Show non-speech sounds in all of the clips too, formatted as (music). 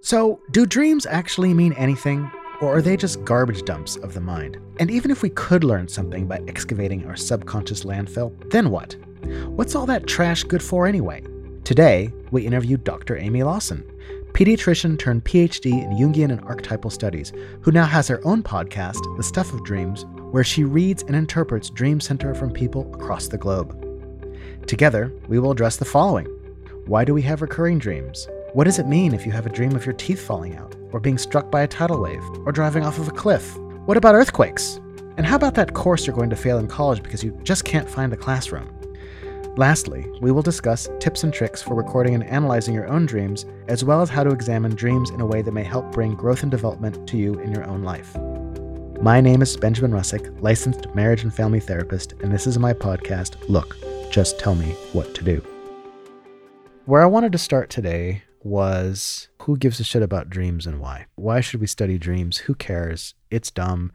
So, do dreams actually mean anything? Or are they just garbage dumps of the mind? And even if we could learn something by excavating our subconscious landfill, then what? What's all that trash good for anyway? Today, we interview Dr. Amy Lawson, pediatrician turned PhD in Jungian and archetypal studies, who now has her own podcast, The Stuff of Dreams, where she reads and interprets Dream Center from people across the globe. Together, we will address the following Why do we have recurring dreams? What does it mean if you have a dream of your teeth falling out, or being struck by a tidal wave, or driving off of a cliff? What about earthquakes? And how about that course you're going to fail in college because you just can't find the classroom? Lastly, we will discuss tips and tricks for recording and analyzing your own dreams, as well as how to examine dreams in a way that may help bring growth and development to you in your own life. My name is Benjamin Russick, licensed marriage and family therapist, and this is my podcast, Look, Just Tell Me What to Do. Where I wanted to start today was who gives a shit about dreams and why? Why should we study dreams? Who cares? It's dumb.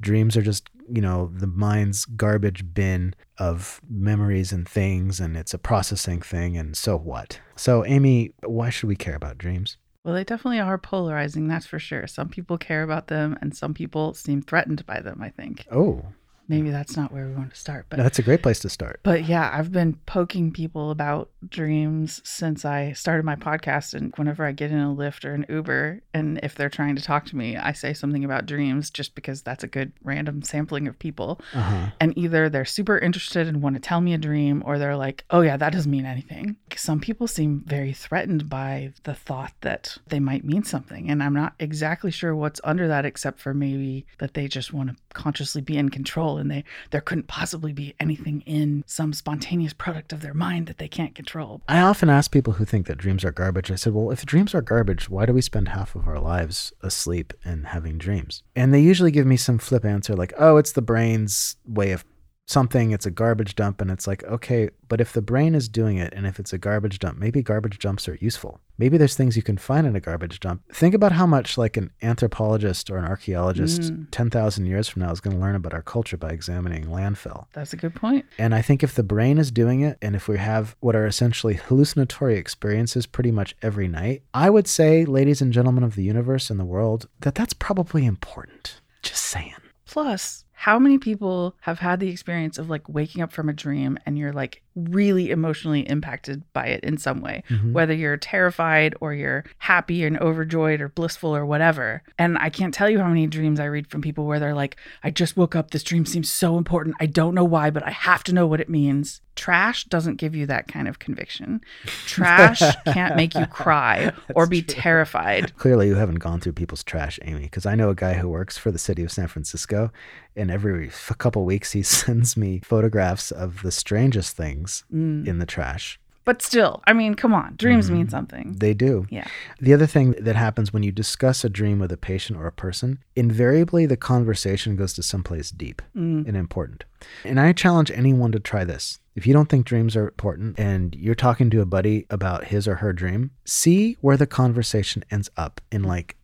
Dreams are just, you know, the mind's garbage bin of memories and things, and it's a processing thing, and so what? So, Amy, why should we care about dreams? Well, they definitely are polarizing, that's for sure. Some people care about them, and some people seem threatened by them, I think. Oh, maybe that's not where we want to start but that's a great place to start. but yeah i've been poking people about dreams since i started my podcast and whenever i get in a Lyft or an uber and if they're trying to talk to me i say something about dreams just because that's a good random sampling of people. Uh-huh. and either they're super interested and want to tell me a dream or they're like oh yeah that doesn't mean anything. Some people seem very threatened by the thought that they might mean something and i'm not exactly sure what's under that except for maybe that they just want to consciously be in control and they there couldn't possibly be anything in some spontaneous product of their mind that they can't control. I often ask people who think that dreams are garbage. I said, "Well, if dreams are garbage, why do we spend half of our lives asleep and having dreams?" And they usually give me some flip answer like, "Oh, it's the brain's way of something, it's a garbage dump. And it's like, okay, but if the brain is doing it and if it's a garbage dump, maybe garbage dumps are useful. Maybe there's things you can find in a garbage dump. Think about how much like an anthropologist or an archaeologist mm. 10,000 years from now is going to learn about our culture by examining landfill. That's a good point. And I think if the brain is doing it and if we have what are essentially hallucinatory experiences pretty much every night, I would say, ladies and gentlemen of the universe and the world, that that's probably important. Just saying. Plus, how many people have had the experience of like waking up from a dream and you're like really emotionally impacted by it in some way, mm-hmm. whether you're terrified or you're happy and overjoyed or blissful or whatever. And I can't tell you how many dreams I read from people where they're like, I just woke up. This dream seems so important. I don't know why, but I have to know what it means. Trash doesn't give you that kind of conviction. Trash (laughs) can't make you cry or be true. terrified. Clearly, you haven't gone through people's trash, Amy, because I know a guy who works for the city of San Francisco, and every couple weeks he (laughs) sends me photographs of the strangest things mm. in the trash. But still, I mean, come on, dreams mm-hmm. mean something. They do. Yeah. The other thing that happens when you discuss a dream with a patient or a person, invariably the conversation goes to someplace deep mm. and important. And I challenge anyone to try this. If you don't think dreams are important and you're talking to a buddy about his or her dream, see where the conversation ends up in like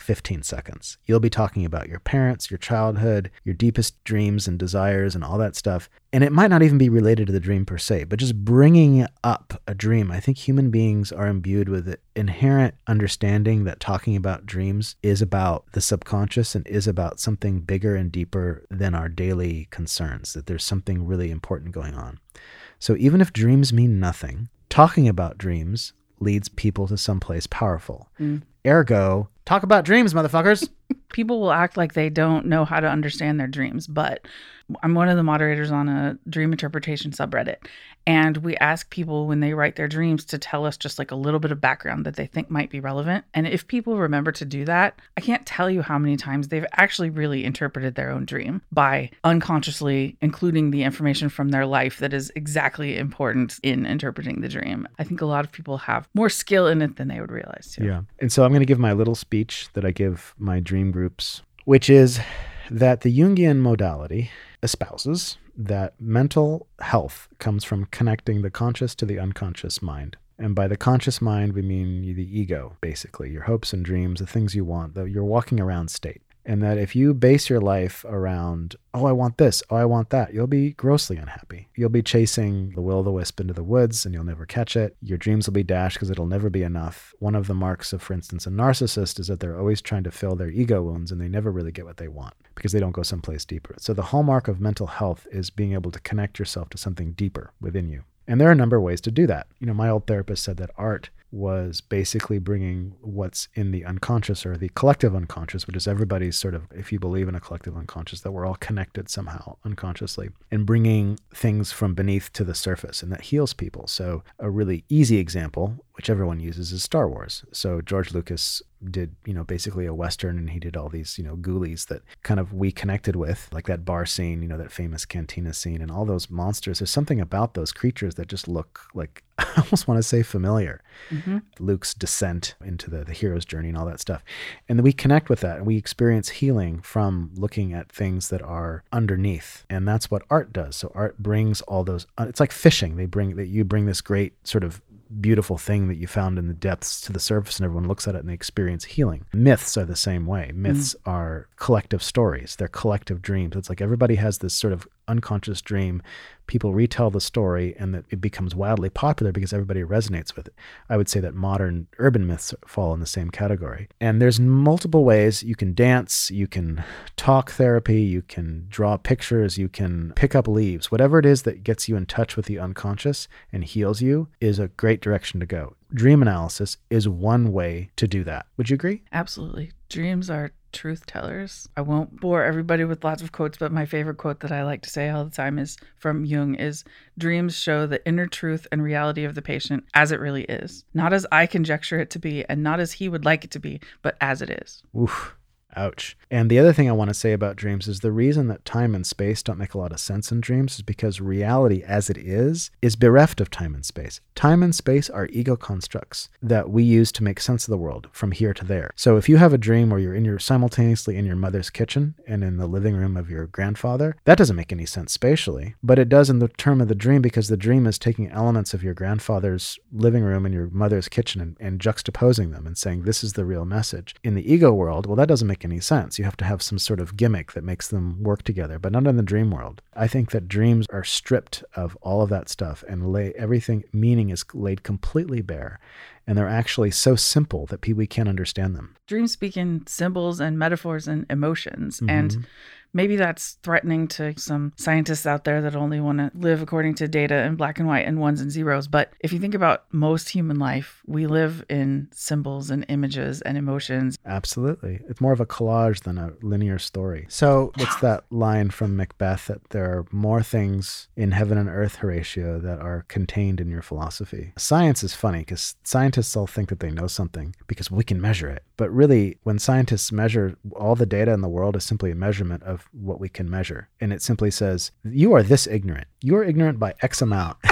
15 seconds. You'll be talking about your parents, your childhood, your deepest dreams and desires, and all that stuff. And it might not even be related to the dream per se, but just bringing up a dream. I think human beings are imbued with an inherent understanding that talking about dreams is about the subconscious and is about something bigger and deeper than our daily concerns, that there's something really important going on. So even if dreams mean nothing, talking about dreams leads people to someplace powerful. Mm. Ergo, talk about dreams, motherfuckers. People will act like they don't know how to understand their dreams, but I'm one of the moderators on a dream interpretation subreddit. And we ask people when they write their dreams to tell us just like a little bit of background that they think might be relevant. And if people remember to do that, I can't tell you how many times they've actually really interpreted their own dream by unconsciously including the information from their life that is exactly important in interpreting the dream. I think a lot of people have more skill in it than they would realize too. Yeah. And so I'm going to give my little speech that I give my dream groups, which is that the Jungian modality espouses that mental health comes from connecting the conscious to the unconscious mind. And by the conscious mind, we mean the ego, basically, your hopes and dreams, the things you want, the your walking around state. And that if you base your life around, oh, I want this, oh, I want that, you'll be grossly unhappy. You'll be chasing the will o' the wisp into the woods and you'll never catch it. Your dreams will be dashed because it'll never be enough. One of the marks of, for instance, a narcissist is that they're always trying to fill their ego wounds and they never really get what they want because they don't go someplace deeper. So the hallmark of mental health is being able to connect yourself to something deeper within you. And there are a number of ways to do that. You know, my old therapist said that art was basically bringing what's in the unconscious or the collective unconscious, which is everybody's sort of, if you believe in a collective unconscious, that we're all connected somehow unconsciously, and bringing things from beneath to the surface. And that heals people. So, a really easy example, which everyone uses, is Star Wars. So, George Lucas did, you know, basically a Western and he did all these, you know, ghoulies that kind of we connected with, like that bar scene, you know, that famous cantina scene and all those monsters. There's something about those creatures that just look like (laughs) I almost want to say familiar. Mm-hmm. Luke's descent into the, the hero's journey and all that stuff. And we connect with that and we experience healing from looking at things that are underneath. And that's what art does. So art brings all those, uh, it's like fishing. They bring that you bring this great sort of beautiful thing that you found in the depths to the surface and everyone looks at it and they experience healing. Myths are the same way. Myths mm. are collective stories, they're collective dreams. It's like everybody has this sort of unconscious dream. People retell the story and that it becomes wildly popular because everybody resonates with it. I would say that modern urban myths fall in the same category. And there's multiple ways you can dance, you can talk therapy, you can draw pictures, you can pick up leaves. Whatever it is that gets you in touch with the unconscious and heals you is a great direction to go. Dream analysis is one way to do that. Would you agree? Absolutely. Dreams are truth tellers. I won't bore everybody with lots of quotes, but my favorite quote that I like to say all the time is from Jung is dreams show the inner truth and reality of the patient as it really is. Not as I conjecture it to be and not as he would like it to be, but as it is. Oof. Ouch. And the other thing I want to say about dreams is the reason that time and space don't make a lot of sense in dreams is because reality as it is is bereft of time and space. Time and space are ego constructs that we use to make sense of the world from here to there. So if you have a dream where you're in your simultaneously in your mother's kitchen and in the living room of your grandfather, that doesn't make any sense spatially, but it does in the term of the dream because the dream is taking elements of your grandfather's living room and your mother's kitchen and, and juxtaposing them and saying this is the real message. In the ego world, well that doesn't make make any sense. You have to have some sort of gimmick that makes them work together, but not in the dream world. I think that dreams are stripped of all of that stuff and lay everything meaning is laid completely bare. And they're actually so simple that people can't understand them. Dreams speak in symbols and metaphors and emotions. Mm-hmm. And Maybe that's threatening to some scientists out there that only want to live according to data in black and white and ones and zeros. But if you think about most human life, we live in symbols and images and emotions. Absolutely. It's more of a collage than a linear story. So, what's that line from Macbeth that there are more things in heaven and earth, Horatio, that are contained in your philosophy? Science is funny because scientists all think that they know something because we can measure it. But really, when scientists measure all the data in the world is simply a measurement of what we can measure. And it simply says, you are this ignorant. You're ignorant by X amount. (laughs)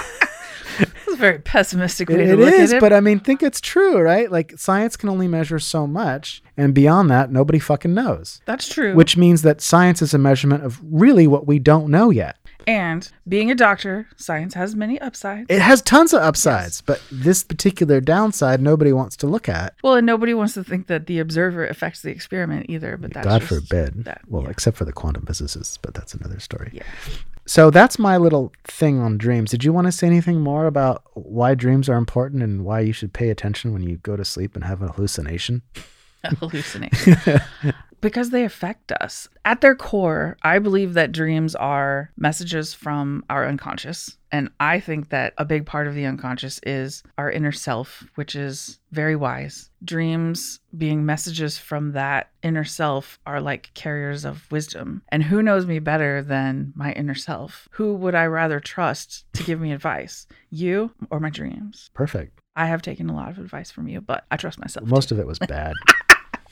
That's a very pessimistic way it, to look is, at it. but I mean, think it's true, right? Like science can only measure so much, and beyond that, nobody fucking knows. That's true. Which means that science is a measurement of really what we don't know yet. And being a doctor, science has many upsides. It has tons of upsides, yes. but this particular downside nobody wants to look at. Well, and nobody wants to think that the observer affects the experiment either. But that's God forbid. That, well, yeah. except for the quantum physicists, but that's another story. Yeah. So that's my little thing on dreams. Did you want to say anything more about why dreams are important and why you should pay attention when you go to sleep and have an hallucination? (laughs) A hallucination. (laughs) because they affect us. At their core, I believe that dreams are messages from our unconscious. And I think that a big part of the unconscious is our inner self, which is very wise. Dreams being messages from that inner self are like carriers of wisdom. And who knows me better than my inner self? Who would I rather trust to give me advice? You or my dreams? Perfect. I have taken a lot of advice from you, but I trust myself. Most too. of it was bad.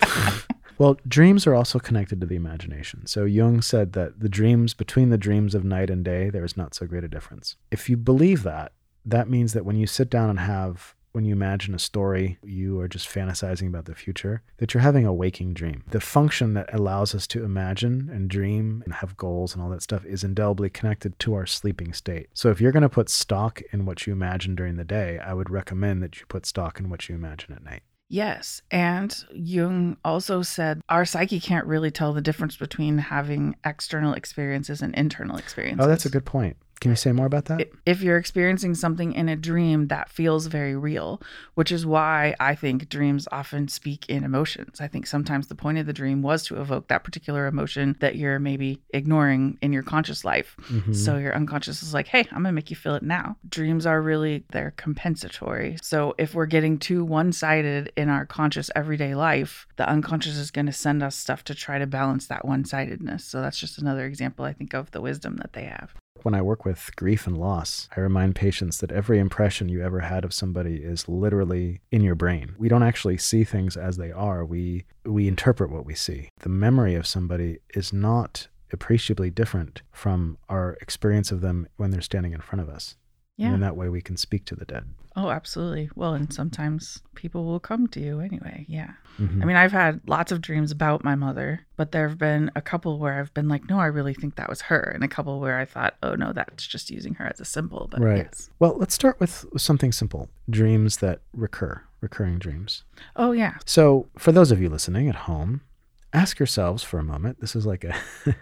(laughs) Well, dreams are also connected to the imagination. So Jung said that the dreams, between the dreams of night and day, there is not so great a difference. If you believe that, that means that when you sit down and have, when you imagine a story, you are just fantasizing about the future, that you're having a waking dream. The function that allows us to imagine and dream and have goals and all that stuff is indelibly connected to our sleeping state. So if you're going to put stock in what you imagine during the day, I would recommend that you put stock in what you imagine at night. Yes. And Jung also said our psyche can't really tell the difference between having external experiences and internal experiences. Oh, that's a good point. Can you say more about that? If you're experiencing something in a dream that feels very real, which is why I think dreams often speak in emotions. I think sometimes the point of the dream was to evoke that particular emotion that you're maybe ignoring in your conscious life. Mhm. So your unconscious is like, hey, I'm going to make you feel it now. Dreams are really, they're compensatory. So if we're getting too one sided in our conscious everyday life, the unconscious is going to send us stuff to try to balance that one sidedness. So that's just another example, I think, of the wisdom that they have. When I work with grief and loss, I remind patients that every impression you ever had of somebody is literally in your brain. We don't actually see things as they are. We we interpret what we see. The memory of somebody is not appreciably different from our experience of them when they're standing in front of us. And Yeah. in that way we can speak to the dead. Oh, absolutely. Well, and sometimes people will come to you anyway. Yeah. Mhm. I mean, I've had lots of dreams about my mother, but there have been a couple where I've been like, no, I really think that was her. And a couple where I thought, oh, no, that's just using her as a symbol. But Right. yes. Well, let's start with something simple. Dreams that recur, recurring dreams. Oh, yeah. So, for those of you listening at home, ask yourselves for a moment. This is like a (laughs)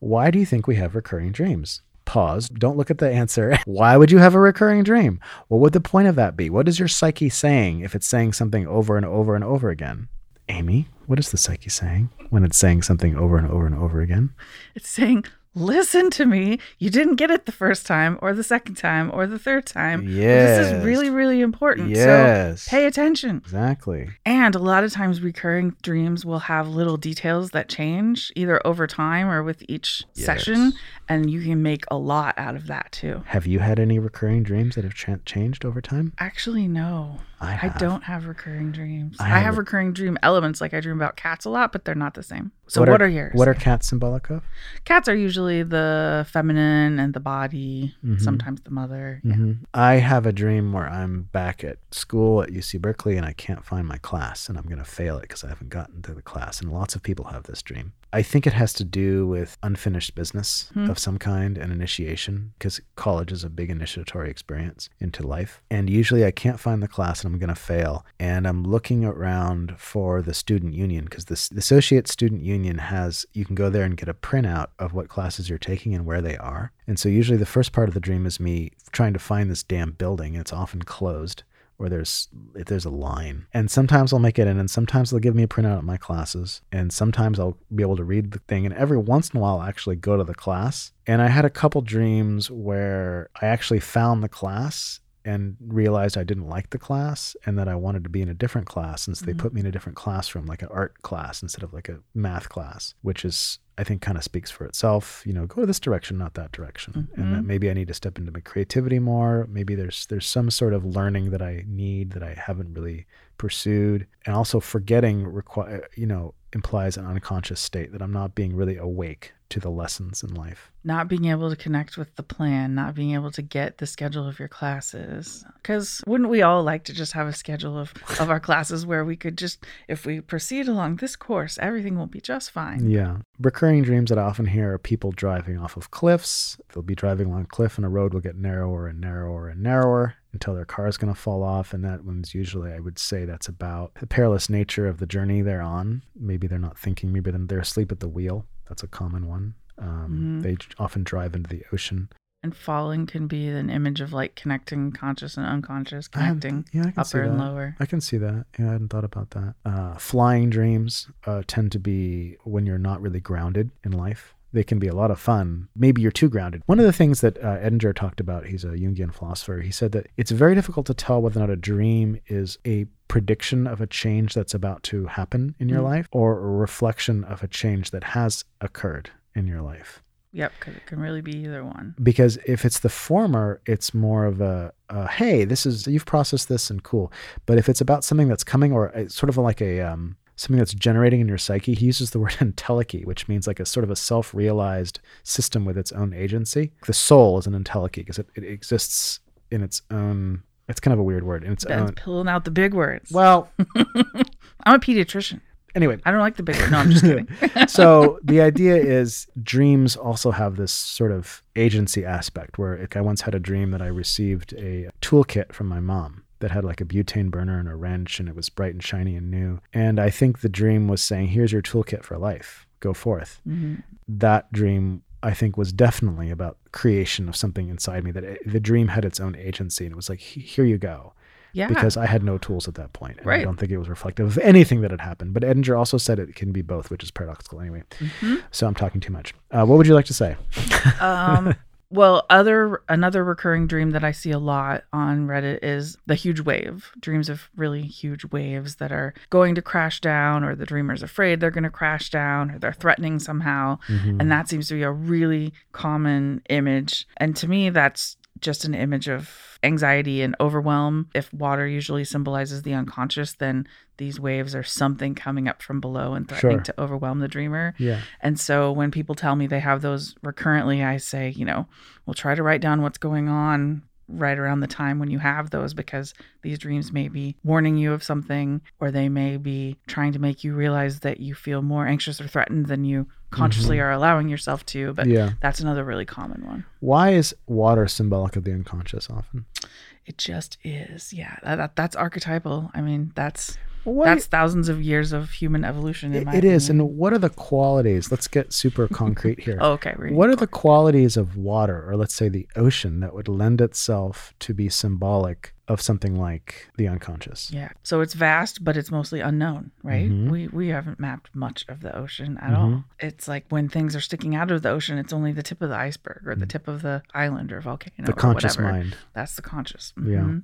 why do you think we have recurring dreams? Pause. Don't look at the answer. (laughs) Why would you have a recurring dream? What would the point of that be? What is your psyche saying if it's saying something over and over and over again? Amy, what is the psyche saying when it's saying something over and over and over again? It's saying, listen to me. You didn't get it the first time or the second time or the third time. Yes. This is really, really important. Yes. So pay attention. Exactly. And a lot of times, recurring dreams will have little details that change either over time or with each session. And you can make a lot out of that too. Have you had any recurring dreams that have cha- changed over time? Actually, no. I I don't have recurring dreams. I I, have have re- recurring dream elements, like I dream about cats a lot, but they're not the same. So, What what, are- are, yours? What are cats symbolic of? cats? Are usually the feminine and the body, Mhm. sometimes the mother. Yeah. hmm I have a dream where I'm back at school at UC Berkeley and I can't find my class and I'm going to fail it because I haven't gotten to the class. And lots of people have this dream. I think it has to do with unfinished business Hmm. of some kind and initiation because college is a big initiatory experience into life. And usually I can't find the class and I'm going to fail. And I'm looking around for the student union because this the Associate Student Union has, you can go there and get a printout of what classes you're taking and where they are. And so usually the first part of the dream is me trying to find this damn building. It's often closed or there's if there's a line. And sometimes I'll make it in and sometimes they'll give me a printout of my classes and sometimes I'll be able to read the thing and every once in a while I'll actually go to the class. And I had a couple dreams where I actually found the class and realized I didn't like the class and that I wanted to be in a different class since they Mhm. put me in a different classroom like an art class instead of like a math class, which is I think kind of speaks for itself. You know, go this direction, not that direction, and that Mhm. maybe I need to step into my creativity more. Maybe there's there's some sort of learning that I need that I haven't really pursued, and also forgetting require you know implies an unconscious state that I'm not being really awake to the lessons in life. Not being able to connect with the plan, not being able to get the schedule of your classes. Because wouldn't we all like to just have a schedule of, of our classes where we could just, if we proceed along this course, everything will be just fine? Yeah. Recurring dreams that I often hear are people driving off of cliffs. They'll be driving along a cliff and a road will get narrower and narrower and narrower until their car is going to fall off. And that one's usually, I would say, that's about the perilous nature of the journey they're on. Maybe they're not thinking, maybe they're asleep at the wheel. That's a common one. Um, Mhm. They often drive into the ocean. And falling can be an image of like connecting conscious and unconscious, connecting yeah, I can see upper and lower. I can see that. Yeah, I hadn't thought about that. Uh, flying dreams uh, tend to be when you're not really grounded in life. They can be a lot of fun. Maybe you're too grounded. One of the things that uh, Edinger talked about, he's a Jungian philosopher, he said that it's very difficult to tell whether or not a dream is a prediction of a change that's about to happen in your Mm. life or a reflection of a change that has occurred in your life Yep, because it can really be either one. because if it's the former it's more of a, a hey this is you've processed this and cool but if it's about something that's coming or it's sort of like a um, something that's generating in your psyche he uses the word (laughs) entelechy which means like a sort of a self-realized system with its own agency the soul is an entelechy because it, it exists in its own it's kind of a weird word in its Ben's own pulling out the big words. well (laughs) I'm a pediatrician. anyway I don't like the big word. No, I'm just kidding. (laughs) so the idea is dreams also have this sort of agency aspect where like, I once had a dream that I received a toolkit from my mom that had like a butane burner and a wrench and it was bright and shiny and new. And I think the dream was saying, here's your toolkit for life. Go forth. hmm That dream I think was definitely about creation of something inside me that it, the dream had its own agency and it was like here you go Yeah. because I had no tools at that point and I don't think it was reflective of anything that had happened but Edinger also said it can be both which is paradoxical anyway Mhm. so I'm talking too much uh, what would you like to say um (laughs) well other another recurring dream that i see a lot on reddit is the huge wave dreams of really huge waves that are going to crash down or the dreamer's afraid they're going to crash down or they're threatening somehow Mhm. and that seems to be a really common image and to me that's just an image of anxiety and overwhelm if water usually symbolizes the unconscious then these waves are something coming up from below and threatening Sure. to overwhelm the dreamer yeah and so when people tell me they have those recurrently, I say, you know, we'll try to write down what's going on right around the time when you have those because these dreams may be warning you of something or they may be trying to make you realize that you feel more anxious or threatened than you consciously mm-hmm. are allowing yourself to. But yeah that's another really common one. why is water symbolic of the unconscious often It just is. Yeah. That, that- that's archetypal. I mean, that's What- that's thousands of years of human evolution in It- my it is. And what are the qualities? Let's get super (laughs) concrete here. Oh, okay. What are the qualities of water, or let's say the ocean, that would lend itself to be symbolic of something like the unconscious? Yeah. So it's vast, but it's mostly unknown, right? Mhm. We we haven't mapped much of the ocean at Mhm. all. It's like when things are sticking out of the ocean, it's only the tip of the iceberg or the tip of the island or volcano. Mm. the conscious whatever. mind. That's the conscious. Yeah. Mhm.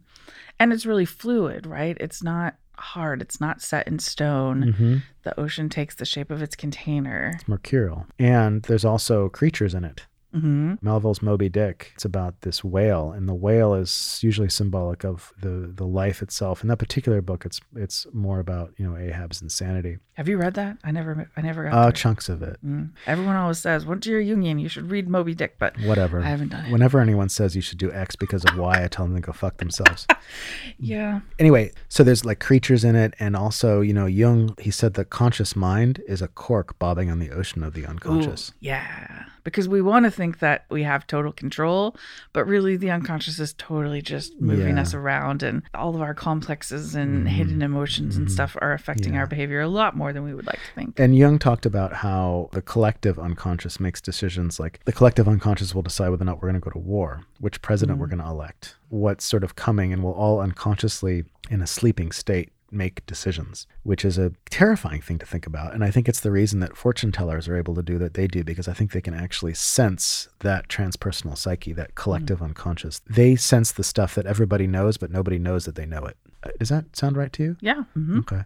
And it's really fluid, right? It's not hard. It's not set in stone. hmm The ocean takes the shape of its container. It's mercurial. And there's also creatures in it. Hmm Melville's Moby Dick. It's about this whale, and the whale is usually symbolic of the the life itself. In that particular book, it's it's more about you know Ahab's insanity. Have you read that? I never. I never got. Uh, chunks of it, Mm. Everyone always says, "Once you're Jungian, you should read Moby Dick," but whatever. I haven't done it. Whenever anyone says you should do X because of Y, I tell them to go fuck themselves. (laughs) yeah. anyway, so there's like creatures in it, and also, you know, Jung, he said the conscious mind is a cork bobbing on the ocean of the unconscious. Ooh, yeah. Because we want to think that we have total control, but really the unconscious is totally just moving Yeah. us around and all of our complexes and Mhm. hidden emotions and Mhm. stuff are affecting Yeah. our behavior a lot more than we would like to think. And Jung talked about how the collective unconscious makes decisions like the collective unconscious will decide whether or not we're going to go to war, which president we're going to elect, what's sort of coming, and we'll all unconsciously, in a sleeping state, make decisions, which is a terrifying thing to think about. And I think it's the reason that fortune tellers are able to do what they do because I think they can actually sense that transpersonal psyche, that collective unconscious. They sense the stuff that everybody knows, but nobody knows that they know it. Uh, Does that sound right to you? Yeah. hmm Okay.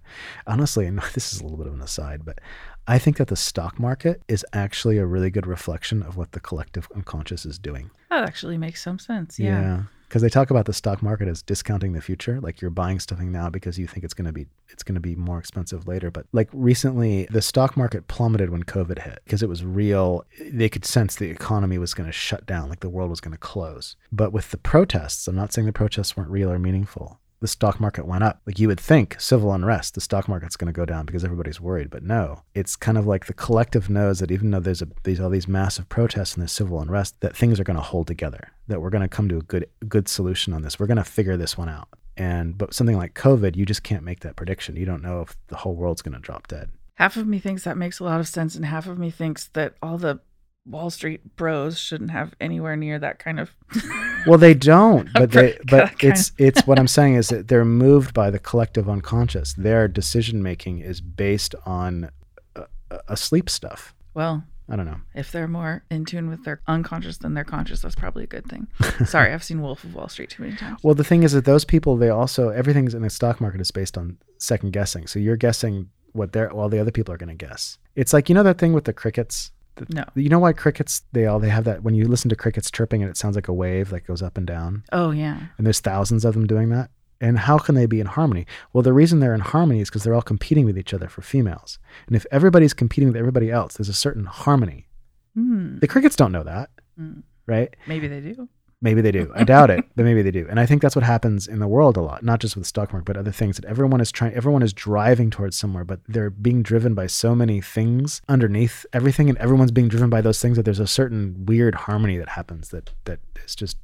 Honestly, (laughs) and this is a little bit of an aside, but I think that the stock market is actually a really good reflection of what the collective unconscious is doing. That actually makes some sense. Yeah. Because they talk about the stock market as discounting the future, like you're buying something now because you think it's going to be it's going to be more expensive later. But like recently, the stock market plummeted when COVID hit because it was real. They could sense the economy was going to shut down, like the world was going to close. But with the protests, I'm not saying the protests weren't real or meaningful. The stock market went up. Like you would think, civil unrest, the stock market's going to go down because everybody's worried. But no, it's kind of like the collective knows that even though there's a, these all these massive protests and there's civil unrest, that things are going to hold together. That we're going to come to a good good solution on this. We're going to figure this one out. And but something like COVID, you just can't make that prediction. You don't know if the whole world's going to drop dead. Half of me thinks that makes a lot of sense, and half of me thinks that all the Wall Street bros shouldn't have anywhere near that kind of. (laughs) Well, they don't, but they but it's it's what I'm (laughs) saying is that they're moved by the collective unconscious. Their decision making is based on uh, sleep stuff. well, I don't know. if they're more in tune with their unconscious than their conscious, that's probably a good thing. (laughs) Sorry, I've seen Wolf of Wall Street too many times. Well, the thing is that those people, they also everything's in the stock market is based on second guessing. So you're guessing what they're while the other people are going to guess. It's like you know that thing with the crickets. The- No. You know why crickets? They all they have that when you listen to crickets chirping and it sounds like a wave that goes up and down. Oh yeah. And there's thousands of them doing that. And how can they be in harmony? Well, the reason they're in harmony is because they're all competing with each other for females. And if everybody's competing with everybody else, there's a certain harmony. Hmm. The crickets don't know that, Hmm. right? Maybe they do. Maybe they do. I doubt it, but maybe they do. And I think that's what happens in the world a lot, not just with stock market, but other things that everyone is trying, everyone is driving towards somewhere, but they're being driven by so many things underneath everything, and everyone's being driven by those things that there's a certain weird harmony that happens that that is just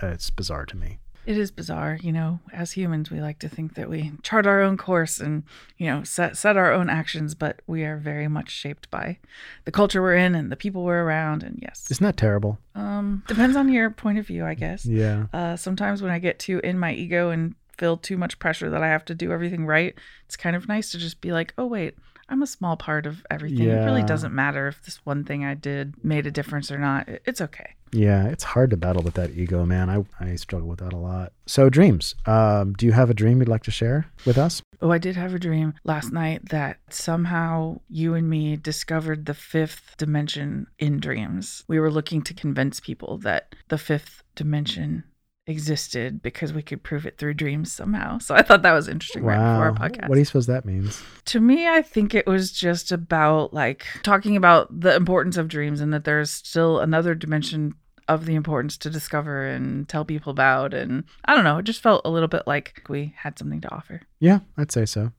uh, it's bizarre to me. It is bizarre, you know. As humans, we like to think that we chart our own course and, you know, set set our own actions, but we are very much shaped by the culture we're in and the people we're around. And yes, Isn't that terrible? um, depends on your point of view, I guess. Yeah. Uh, sometimes when I get too in my ego and feel too much pressure that I have to do everything right, it's kind of nice to just be like, oh wait, I'm a small part of everything. It really doesn't matter if this one thing I did made a difference or not. It's okay. Yeah, it's hard to battle with that ego, man. I, I struggle with that a lot. So, dreams. Um, do you have a dream you'd like to share with us? Oh, I did have a dream last night that somehow you and me discovered the fifth dimension in dreams. We were looking to convince people that the fifth dimension existed because we could prove it through dreams somehow. So I thought that was interesting right before our podcast. What do you suppose that means? to me, I think it was just about like talking about the importance of dreams and that there's still another dimension of the importance to discover and tell people about. And I don't know, it just felt a little bit like we had something to offer. Yeah, I'd say so.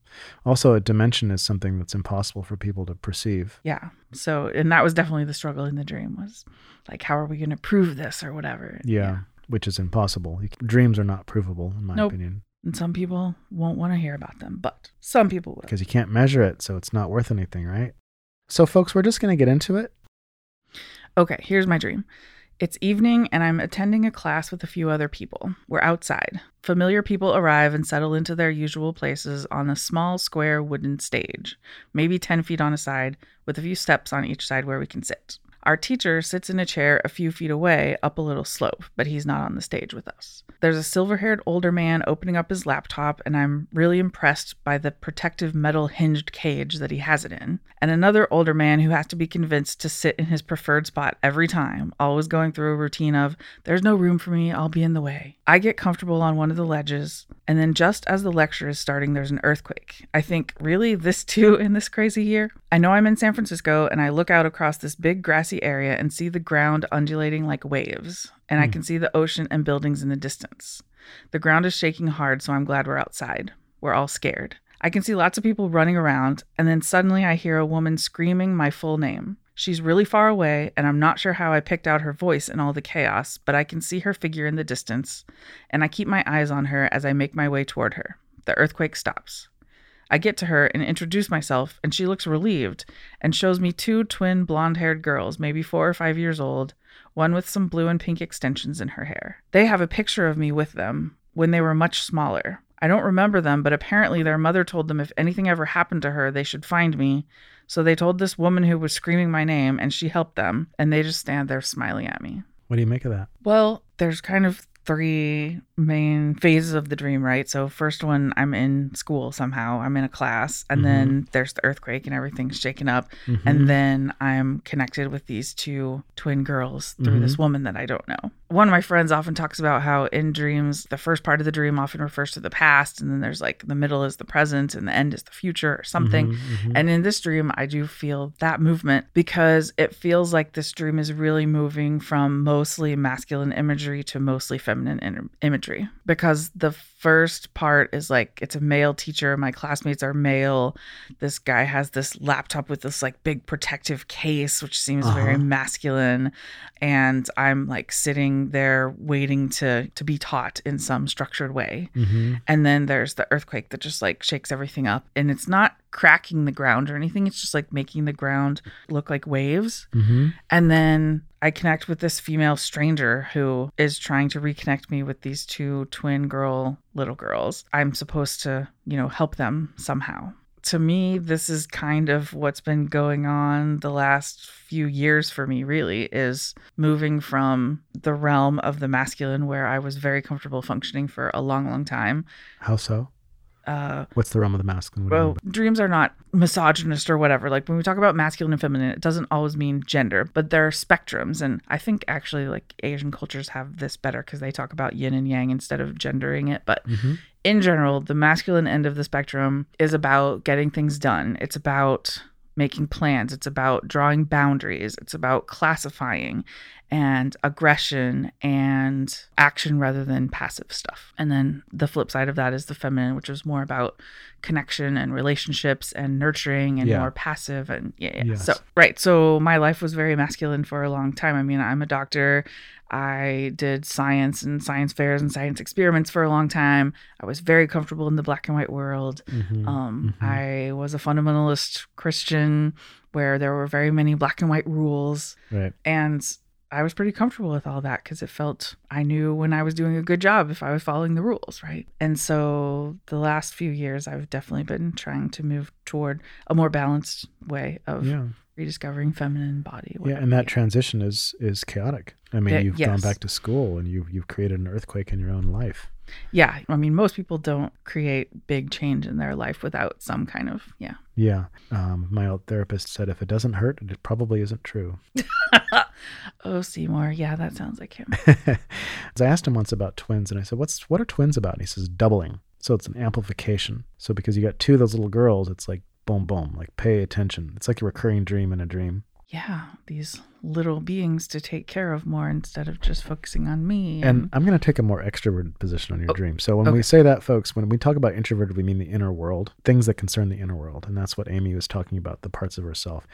Also, a dimension is something that's impossible for people to perceive. Yeah. So, and that was definitely the struggle in the dream was like, how are we going to prove this or whatever? Yeah, which is impossible. Dreams are not provable, in my Nope. opinion, And some people won't want to hear about them, but some people will. because you can't measure it, so it's not worth anything, right? So, folks, we're just going to get into it. Okay, here's my dream. It's evening and I'm attending a class with a few other people. We're outside. Familiar people arrive and settle into their usual places on a small square wooden stage, maybe 10 feet on a side, with a few steps on each side where we can sit. Our teacher sits in a chair a few feet away up a little slope, but he's not on the stage with us. There's a silver haired older man opening up his laptop, and I'm really impressed by the protective metal hinged cage that he has it in. And another older man who has to be convinced to sit in his preferred spot every time, always going through a routine of, there's no room for me, I'll be in the way. I get comfortable on one of the ledges, and then just as the lecture is starting, there's an earthquake. I think, really, this too in this crazy year? I know I'm in San Francisco, and I look out across this big grassy area and see the ground undulating like waves, and I hmm. can see the ocean and buildings in the distance. The ground is shaking hard, so I'm glad we're outside. We're all scared. I can see lots of people running around, and then suddenly I hear a woman screaming my full name. She's really far away, and I'm not sure how I picked out her voice in all the chaos, but I can see her figure in the distance, and I keep my eyes on her as I make my way toward her. The earthquake stops. I get to her and introduce myself, and she looks relieved and shows me two twin blonde haired girls, maybe four or five years old, one with some blue and pink extensions in her hair. They have a picture of me with them when they were much smaller. I don't remember them, but apparently their mother told them if anything ever happened to her, they should find me. So they told this woman who was screaming my name, and she helped them, and they just stand there smiling at me. What do you make of that? Well, there's kind of three main phases of the dream, right? So, first one, I'm in school somehow, I'm in a class, and then there's the earthquake and everything's shaken up. Mhm. And then I'm connected with these two twin girls through this woman that I don't know. One of my friends often talks about how in dreams, the first part of the dream often refers to the past, and then there's like the middle is the present, and the end is the future or something. Mhm, mhm. And in this dream, I do feel that movement because it feels like this dream is really moving from mostly masculine imagery to mostly feminine in- imagery. Because the first part is like it's a male teacher, my classmates are male. This guy has this laptop with this like big protective case, which seems very Uh-huh. masculine. And I'm like sitting there waiting to to be taught in some structured way. Mhm. And then there's the earthquake that just like shakes everything up. And it's not cracking the ground or anything. It's just like making the ground look like waves. Mhm. And then I connect with this female stranger who is trying to reconnect me with these two twin girl little girls. I'm supposed to, you know, help them somehow. To me, this is kind of what's been going on the last few years for me, really, is moving from the realm of the masculine where I was very comfortable functioning for a long, long time. How so? Uh, What's the realm of the masculine? What do you well, dreams are not misogynist or whatever. Like when we talk about masculine and feminine, it doesn't always mean gender, but there are spectrums. And I think actually, like Asian cultures have this better because they talk about yin and yang instead of gendering it. But Mhm. in general, the masculine end of the spectrum is about getting things done. It's about making plans. It's about drawing boundaries. It's about classifying and aggression and action rather than passive stuff. And then the flip side of that is the feminine, which is more about connection and relationships and nurturing and Yeah. more passive and yeah, yeah. Yes. So right. So my life was very masculine for a long time. I mean, I'm a doctor. I did science and science fairs and science experiments for a long time. I was very comfortable in the black and white world. Mhm. Um, Mhm. I was a fundamentalist Christian where there were very many black and white rules. Right. And I was pretty comfortable with all that because it felt I knew when I was doing a good job if I was following the rules, right? And so the last few years, I've definitely been trying to move toward a more balanced way of Yeah. Rediscovering feminine body. Yeah, and that transition is is chaotic. I mean, you've gone back to school and you've you've created an earthquake in your own life. yeah, I mean, most people don't create big change in their life without some kind of yeah. Yeah. Um, my old therapist said if it doesn't hurt, it probably isn't true. (laughs) (laughs) oh, Seymour, yeah, that sounds like him. So (laughs) I asked him once about twins, and I said, "What's what are twins about?" And he says, "Doubling." So it's an amplification. So because you got two of those little girls, it's like boom, boom, like pay attention. It's like a recurring dream in a dream. yeah, these little beings to take care of more instead of just focusing on me. And I'm going to take a more extroverted position on your Oh, dream. So when we say that, folks, when we talk about introverted, we mean the inner world, things that concern the inner world. And that's what Amy was talking about, the parts of herself.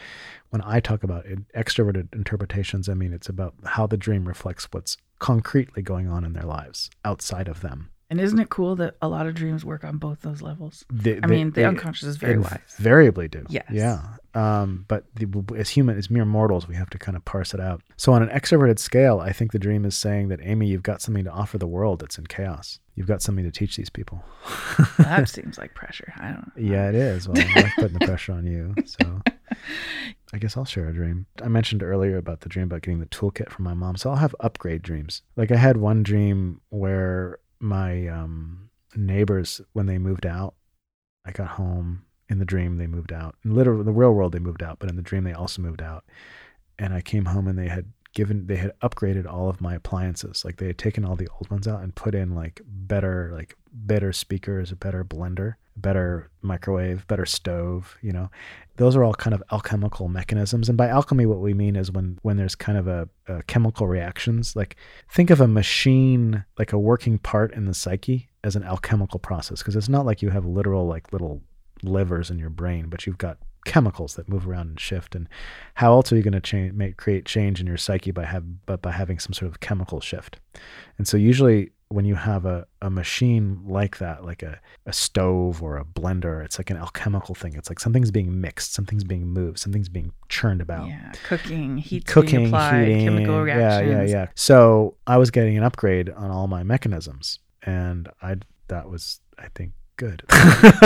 When I talk about it, extroverted interpretations, I mean it's about how the dream reflects what's concretely going on in their lives outside of them. And isn't it cool that a lot of dreams work on both those levels? I mean, the unconscious is very wise. Invariably do. Yes. Yeah. Um, but the, as human, as mere mortals, we have to kind of parse it out. So on an extroverted scale, I think the dream is saying that Amy, you've got something to offer the world that's in chaos. You've got something to teach these people. that (laughs) seems like pressure. I don't know. Yeah, it is. Well, I like putting the pressure on you. So (laughs) I guess I'll share a dream. I mentioned earlier about the dream about getting the toolkit from my mom. So I'll have upgrade dreams. Like I had one dream where my um, neighbors, when they moved out, I got home. In the dream, they moved out. In literal, the real world, they moved out, but in the dream, they also moved out. And I came home and they had given, they had upgraded all of my appliances. Like they had taken all the old ones out and put in like better, like better speakers, a better blender, better microwave, better stove. You know, those are all kind of alchemical mechanisms. And by alchemy, what we mean is when when there's kind of a, a chemical reactions. Like think of a machine, like a working part in the psyche, as an alchemical process, because it's not like you have literal like little livers in your brain, but you've got chemicals that move around and shift. And how else are you going to change, make create change in your psyche by have but by having some sort of chemical shift? And so usually when you have a, a machine like that, like a, a stove or a blender, it's like an alchemical thing. It's like something's being mixed, something's being moved, something's being churned about. Yeah, cooking, heat Cooking, being applied, heating, chemical yeah, yeah, yeah. So I was getting an upgrade on all my mechanisms, and I that was, I think, good.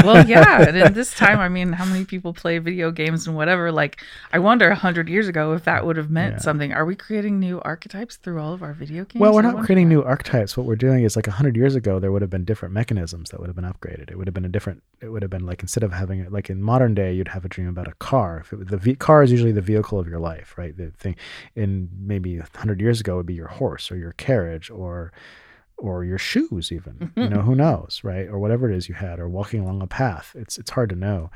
well, yeah. And in this time, I mean, how many people play video games and whatever? Like, I wonder a hundred years ago if that would have meant Yeah. something. Are we creating new archetypes through all of our video games? Well, we're not creating that. new archetypes. What we're doing is like 100 years ago, there would have been different mechanisms that would have been upgraded. It would have been a different, it would have been like instead of having it, like in modern day, you'd have a dream about a car. If it, the ve- car is usually the vehicle of your life, right? The thing in maybe 100 years ago would be your horse or your carriage or, or your shoes even, (laughs) you know, who knows, right? Or whatever it is you had or walking along a path. It's, it's hard to know.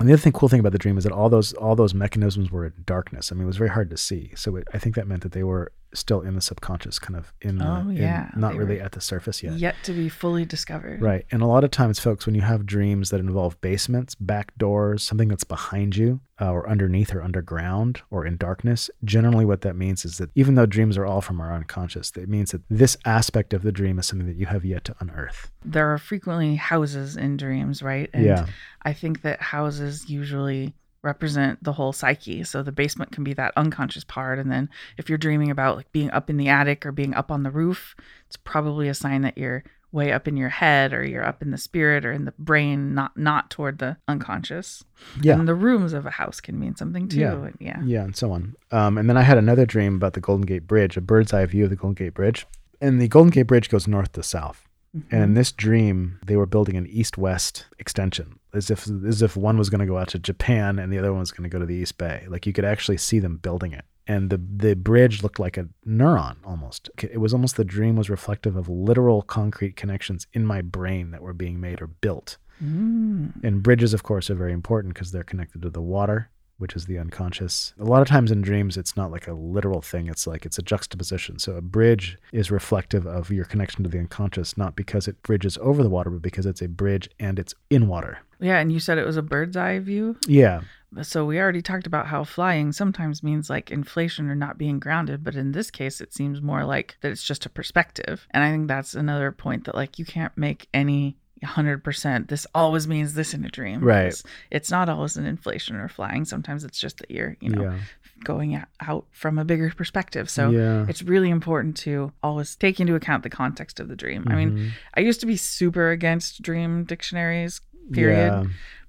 And the other thing, cool thing about the dream is that all those all those mechanisms were in darkness. I mean, it was very hard to see. So it, I think that meant that they were still in the subconscious, kind of in the, Oh, in- yeah, not they really at the surface yet. yet to be fully discovered. Right. And a lot of times, folks, when you have dreams that involve basements, back doors, something that's behind you, uh, or underneath or underground or in darkness, generally what that means is that even though dreams are all from our unconscious, it means that this aspect of the dream is something that you have yet to unearth. There are frequently houses in dreams, right? And Yeah. I think that houses usually represent the whole psyche. So the basement can be that unconscious part. And then if you're dreaming about like being up in the attic or being up on the roof, it's probably a sign that you're way up in your head or you're up in the spirit or in the brain, not not toward the unconscious. Yeah. And the rooms of a house can mean something too. Yeah. And yeah. Yeah, and so on. Um, and then I had another dream about the Golden Gate Bridge, a bird's eye view of the Golden Gate Bridge. And the Golden Gate Bridge goes north to south. Mhm. And in this dream, they were building an east-west extension, as if as if one was going to go out to Japan and the other one was going to go to the East Bay. Like you could actually see them building it. And the the bridge looked like a neuron almost. It was almost the dream was reflective of literal concrete connections in my brain that were being made or built. Mm. And bridges, of course, are very important because they're connected to the water, which is the unconscious. A lot of times in dreams, it's not like a literal thing, it's like it's a juxtaposition. So a bridge is reflective of your connection to the unconscious, not because it bridges over the water, but because it's a bridge and it's in water. Yeah. And you said it was a bird's eye view. Yeah. So we already talked about how flying sometimes means like inflation or not being grounded, but in this case it seems more like that it's just a perspective. And I think that's another point that like you can't make any 100% this always means this in a dream. Right. It's, it's not always an inflation or flying. Sometimes it's just that you're, you know, yeah. going out- from a bigger perspective. So yeah. it's really important to always take into account the context of the dream. I mean, Mhm. I used to be super against dream dictionaries, period, Yeah.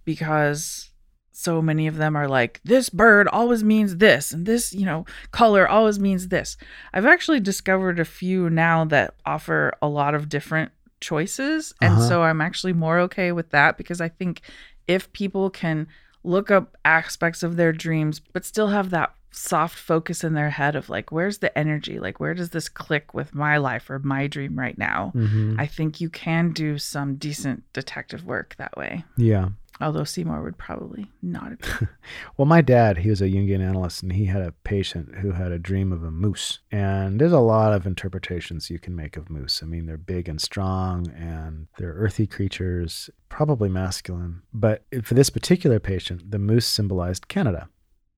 because so many of them are like, this bird always means this, and this, you know, color always means this. I've actually discovered a few now that offer a lot of different choices. And Uh-huh. so I'm actually more okay with that because I think if people can look up aspects of their dreams, but still have that soft focus in their head of like, where's the energy? Like, where does this click with my life or my dream right now? Mhm. I think you can do some decent detective work that way. yeah. Although Seymour would probably not. (laughs) Well, my dad, he was a Jungian analyst, and he had a patient who had a dream of a moose. And there's a lot of interpretations you can make of moose. I mean, they're big and strong, and they're earthy creatures, probably masculine. But for this particular patient, the moose symbolized Canada.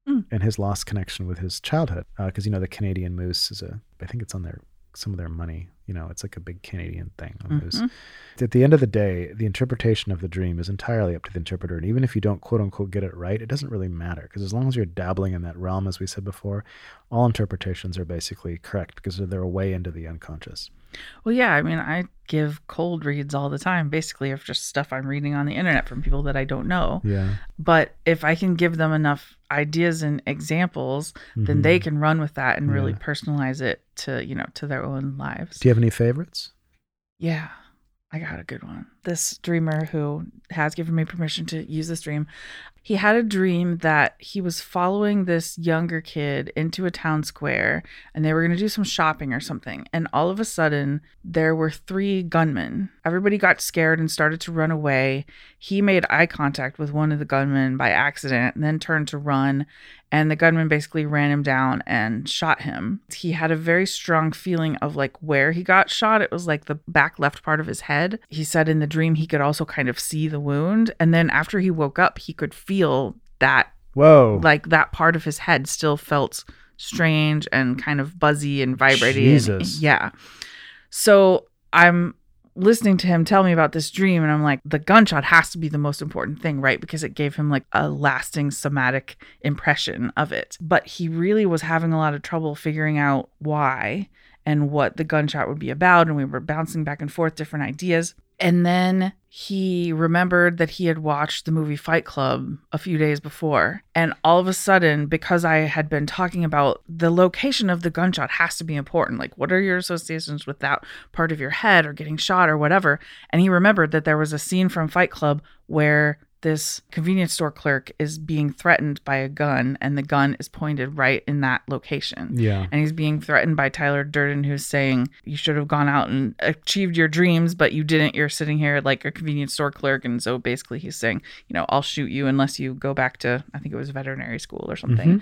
Mm. And his lost connection with his childhood, because you know the Canadian moose is a, I think it's on their some of their money. You know, it's like a big Canadian thing. Mhm. At the end of the day, the interpretation of the dream is entirely up to the interpreter. And even if you don't quote unquote get it right, it doesn't really matter because as long as you're dabbling in that realm, as we said before, all interpretations are basically correct because they're a way into the unconscious. Well, yeah, I mean, I give cold reads all the time, basically, of just stuff I'm reading on the internet from people that I don't know. Yeah. But if I can give them enough ideas and examples, then they Mhm. can run with that and really Yeah. personalize it to, you know, to their own lives. Do you have any favorites? Yeah, I got a good one. This dreamer who has given me permission to use this dream, he had a dream that he was following this younger kid into a town square and they were going to do some shopping or something. And all of a sudden, there were three gunmen. Everybody got scared and started to run away. He made eye contact with one of the gunmen by accident and then turned to run. And the gunman basically ran him down and shot him. He had a very strong feeling of like where he got shot. It was like the back left part of his head. He said in the dream he could also kind of see the wound. And then after he woke up, he could feel that, Whoa. like that part of his head still felt strange and kind of buzzy and vibrating. Jesus. Yeah. So I'm listening to him tell me about this dream and I'm like the gunshot has to be the most important thing right? Because it gave him like a lasting somatic impression of it. But he really was having a lot of trouble figuring out why and what the gunshot would be about and we were bouncing back and forth different ideas and then he remembered that he had watched the movie Fight Club a few days before. And all of a sudden, because I had been talking about the location of the gunshot has to be important. Like, what are your associations with that part of your head or getting shot or whatever? And he remembered that there was a scene from Fight Club where this convenience store clerk is being threatened by a gun and the gun is pointed right in that location yeah. and he's being threatened by Tyler Durden, who's saying you should have gone out and achieved your dreams, but you didn't. You're sitting here like a convenience store clerk, and so basically he's saying, you know, I'll shoot you unless you go back to I think it was veterinary school or something. Mhm.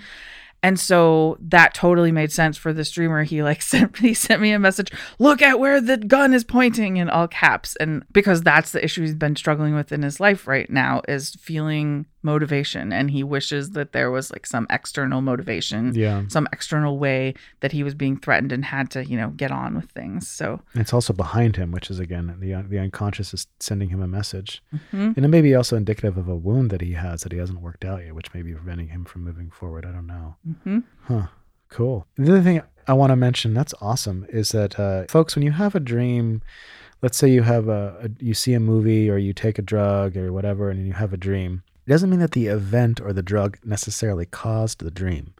And so that totally made sense for the streamer. He like (laughs) sent he sent me a message, look at where the gun is pointing in all caps. And because that's the issue he's been struggling with in his life right now is feeling motivation. And he wishes that there was like some external motivation Yeah. some external way that he was being threatened and had to, you know, get on with things. So, It's also behind him, which is again the the unconscious is sending him a message, mhm. and it may be also indicative of a wound that he has that he hasn't worked out yet, which may be preventing him from moving forward. I don't know. Mhm. Huh. Cool. The other thing I want to mention that's awesome is that uh, folks, when you have a dream, let's say you have a, a you see a movie or you take a drug or whatever, and you have a dream. It doesn't mean that the event or the drug necessarily caused the dream.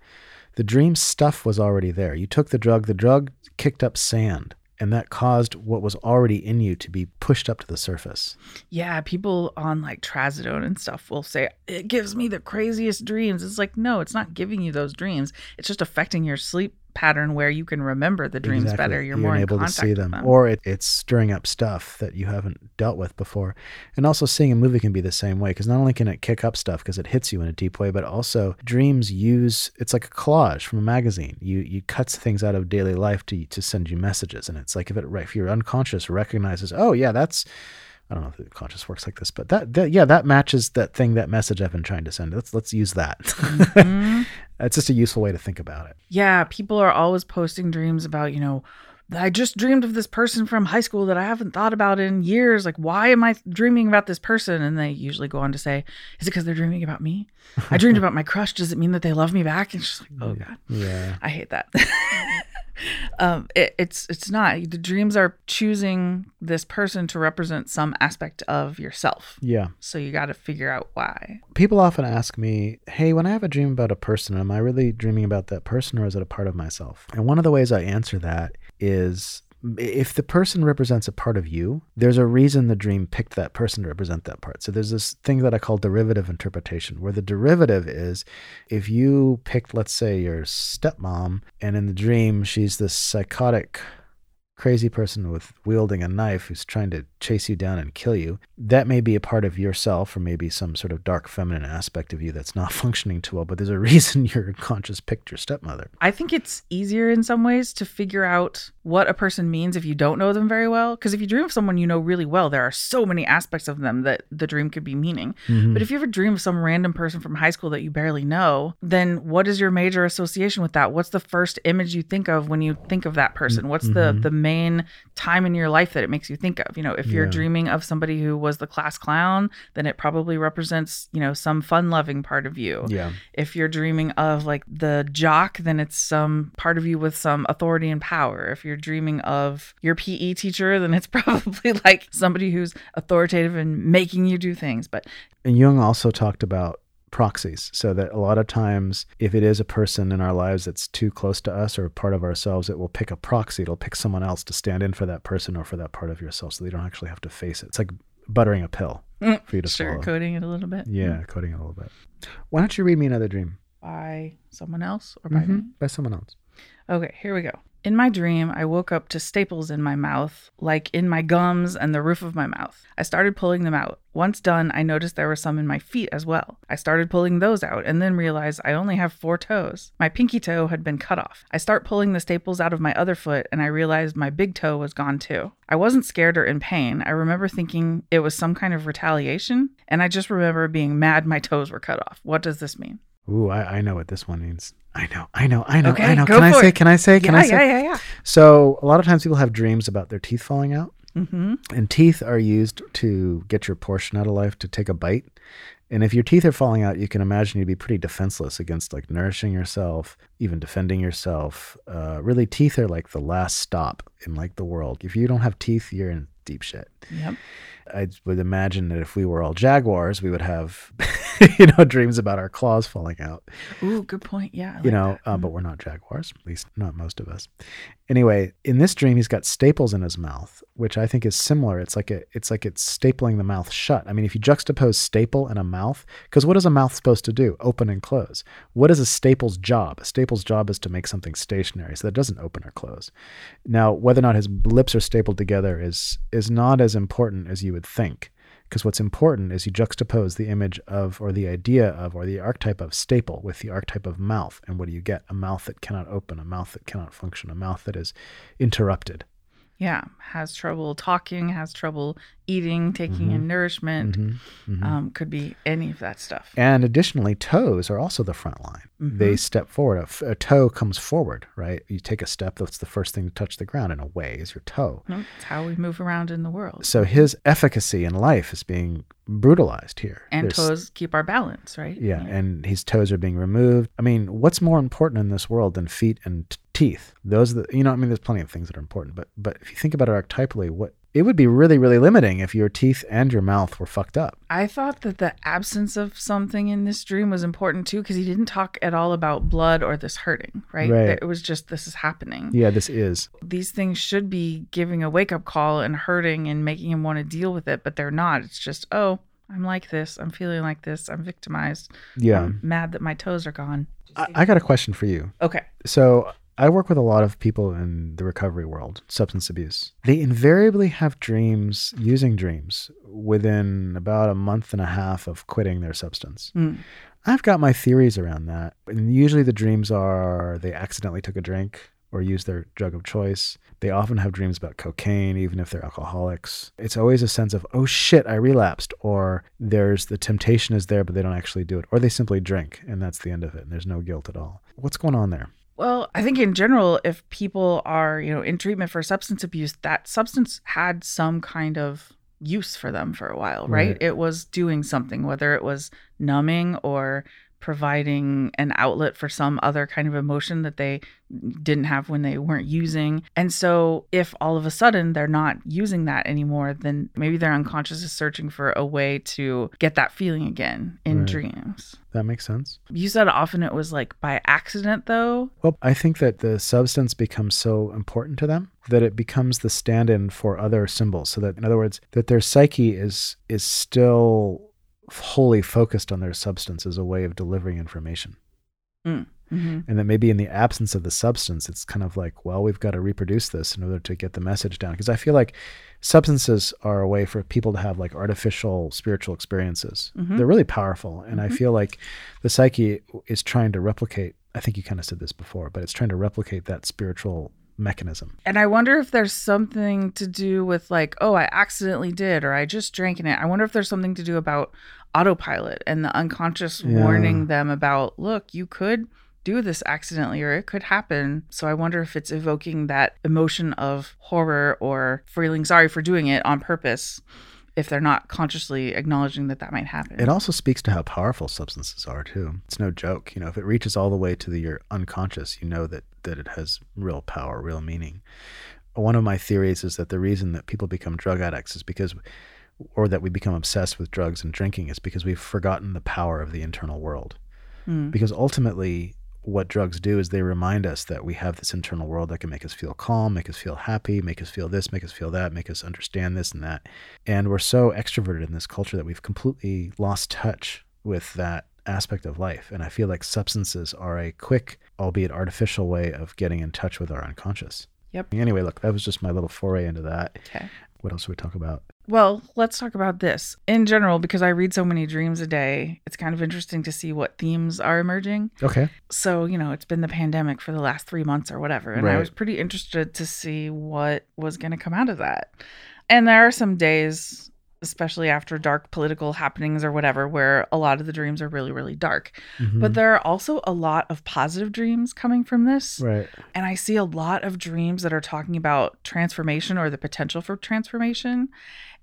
The dream stuff was already there. You took the drug. The drug kicked up sand, and that caused what was already in you to be pushed up to the surface. yeah, people on like trazodone and stuff will say it gives me the craziest dreams. It's like, no, it's not giving you those dreams. It's just affecting your sleep pattern where you can remember the dreams Exactly. better. You're, more in able to see them, them. or it, it's stirring up stuff that you haven't dealt with before. And also, seeing a movie can be the same way because not only can it kick up stuff because it hits you in a deep way, but also dreams use it's like a collage from a magazine. You you cuts things out of daily life to to send you messages, and it's like if it if your unconscious recognizes, oh yeah, that's I don't know if the conscious works like this, but that, that yeah, that matches that thing, that message I've been trying to send. Let's let's use that. (laughs) Mhm. It's just a useful way to think about it. Yeah, people are always posting dreams about, you know, I just dreamed of this person from high school that I haven't thought about in years. Like, why am I dreaming about this person? And they usually go on to say, Is it because they're dreaming about me? I dreamed (laughs) about my crush. Does it mean that they love me back? And she's like, Oh, God. Yeah. I hate that. (laughs) um, it, it's it's not. The dreams are choosing this person to represent some aspect of yourself. Yeah. So you got to figure out why. People often ask me, hey, when I have a dream about a person, am I really dreaming about that person or is it a part of myself? And one of the ways I answer that is if the person represents a part of you, there's a reason the dream picked that person to represent that part. So there's this thing that I call derivative interpretation, where the derivative is if you picked, let's say, your stepmom, and in the dream, she's this psychotic, crazy person with wielding a knife who's trying to chase you down and kill you, that may be a part of yourself or maybe some sort of dark feminine aspect of you that's not (laughs) functioning too well, but there's a reason (laughs) your conscious picked your stepmother. I think it's easier in some ways to figure out what a person means if you don't know them very well. Because if you dream of someone you know really well, there are so many aspects of them that the dream could be meaning. Mm-hmm. But if you ever dream of some random person from high school that you barely know, then what is your major association with that? What's the first image you think of when you think of that person? What's the mm-hmm. the main time in your life that it makes you think of? You know, if you're Yeah. dreaming of somebody who was the class clown, then it probably represents, you know, some fun-loving part of you Yeah. if you're dreaming of like the jock, then it's some part of you with some authority and power. If you're dreaming of your PE teacher, then it's (laughs) probably like somebody who's authoritative and making you do things. But And Jung also talked about proxies, so that a lot of times, if it is a person in our lives that's too close to us or a part of ourselves, it will pick a proxy. It'll pick someone else to stand in for that person or for that part of yourself, so they don't actually have to face it. It's like buttering a pill Mm, for you to swallow. sugarcoating it a little bit. Yeah, coding it a little bit. Why don't you read me another dream By someone else or by me? Mhm, by someone else? Okay, here we go. In my dream, I woke up to staples in my mouth, like in my gums and the roof of my mouth. I started pulling them out. Once done, I noticed there were some in my feet as well. I started pulling those out and then realized I only have four toes. My pinky toe had been cut off. I start pulling the staples out of my other foot and I realized my big toe was gone too. I wasn't scared or in pain. I remember thinking it was some kind of retaliation, and I just remember being mad my toes were cut off. What does this mean? Ooh, I, I know what this one means. I know, I know, I know, Okay, I know. Can I say? it. Can I say? Can yeah, I say? yeah, yeah, yeah. So a lot of times people have dreams about their teeth falling out. Mm-hmm. And teeth are used to get your portion out of life, to take a bite. And if your teeth are falling out, you can imagine you'd be pretty defenseless against like nourishing yourself, even defending yourself. Uh, really, teeth are like the last stop in like the world. If you don't have teeth, you're in deep shit. Yep. I would imagine that if we were all jaguars, we would have, (laughs) you know, dreams about our claws falling out Ooh, good point. Yeah. You know. Mm-hmm. uh, but we're not jaguars, at least not most of us. Anyway, in this dream, he's got staples in his mouth, which I think is similar. It's like a, it's like it's stapling the mouth shut. I mean, if you juxtapose staple and a mouth, because what is a mouth supposed to do? Open and close. What is a staple's job? A staple's job is to make something stationary, so that doesn't open or close. Now, whether or not his lips are stapled together is is not as important as you would think. Because what's important is you juxtapose the image of or the idea of or the archetype of staple with the archetype of mouth. And what do you get? A mouth that cannot open a mouth that cannot function a mouth that is interrupted yeah, has trouble talking, has trouble eating, taking Mm-hmm. in nourishment. Um, could be any of that stuff. and additionally toes are also the front line they step forward a, f- a toe comes forward right you take a step that's the first thing to touch the ground in a way is your toe No, it's how we move around in the world. so his efficacy in life is being brutalized here And There's- toes keep our balance, right? Yeah, and his toes are being removed. I mean, what's more important in this world than feet and teeth? Those, are the, you know, I mean, there's plenty of things that are important, but but if you think about it archetypally, what it would be really really limiting if your teeth and your mouth were fucked up. I thought that the absence of something in this dream was important too, because he didn't talk at all about blood or this hurting, right? Right. It was just this is happening. Yeah, this is. These things should be giving a wake up call and hurting and making him want to deal with it, but they're not. It's just, oh, I'm like this. I'm feeling like this. I'm victimized. Yeah, I'm mad that my toes are gone. I, I got a question for you. Okay. So I work with a lot of people in the recovery world, substance abuse. They invariably have dreams, using dreams, within about a month and a half of quitting their substance. Mm. I've got my theories around that. And usually the dreams are they accidentally took a drink or use their drug of choice. They often have dreams about cocaine, even if they're alcoholics. It's always a sense of, oh shit, I relapsed, or there's the temptation is there, but they don't actually do it, or they simply drink and that's the end of it. And there's no guilt at all. What's going on there? Well, I think in general, if people are, you know, in treatment for substance abuse, that substance had some kind of use for them for a while, right? Right. It was doing something, whether it was numbing or providing an outlet for some other kind of emotion that they didn't have when they weren't using. And so, if all of a sudden they're not using that anymore, then maybe their unconscious is searching for a way to get that feeling again in Right. dreams. That makes sense. You said often it was like by accident, though. Well, I think that the substance becomes so important to them that it becomes the stand-in for other symbols. So that, in other words, that their psyche is is still wholly focused on their substance as a way of delivering information, Mm-hmm. and that maybe in the absence of the substance, it's kind of like, well, we've got to reproduce this in order to get the message down. Because I feel like substances are a way for people to have like artificial spiritual experiences. Mhm. They're really powerful, and I Mhm. feel like the psyche is trying to replicate. I think you kind of said this before, but it's trying to replicate that spiritual mechanism. And I wonder if there's something to do with like, oh, I accidentally did, or I just drank in it. I wonder if there's something to do about autopilot and the unconscious Yeah. warning them about, look, you could do this accidentally or it could happen. So I wonder if it's evoking that emotion of horror or feeling sorry for doing it on purpose if they're not consciously acknowledging that that might happen. It also speaks to how powerful substances are too. It's no joke. You know, if it reaches all the way to the, your unconscious, you know that that it has real power, real meaning. One of my theories is that the reason that people become drug addicts is because or that we become obsessed with drugs and drinking is because we've forgotten the power of the internal world. Mm. Because ultimately what drugs do is they remind us that we have this internal world that can make us feel calm, make us feel happy, make us feel this, make us feel that, make us understand this and that. And we're so extroverted in this culture that we've completely lost touch with that aspect of life. And I feel like substances are a quick, albeit artificial way of getting in touch with our unconscious. Yep. Anyway, look, that was just my little foray into that. Okay. What else do we talk about? Well, let's talk about this. In general, because I read so many dreams a day, it's kind of interesting to see what themes are emerging. Okay. So, you know, it's been the pandemic for the last three months or whatever. And I was pretty interested to see what was going to come out of that. And there are some days, especially after dark political happenings or whatever, where a lot of the dreams are really, really dark. Mhm. But there are also a lot of positive dreams coming from this. right. And I see a lot of dreams that are talking about transformation or the potential for transformation.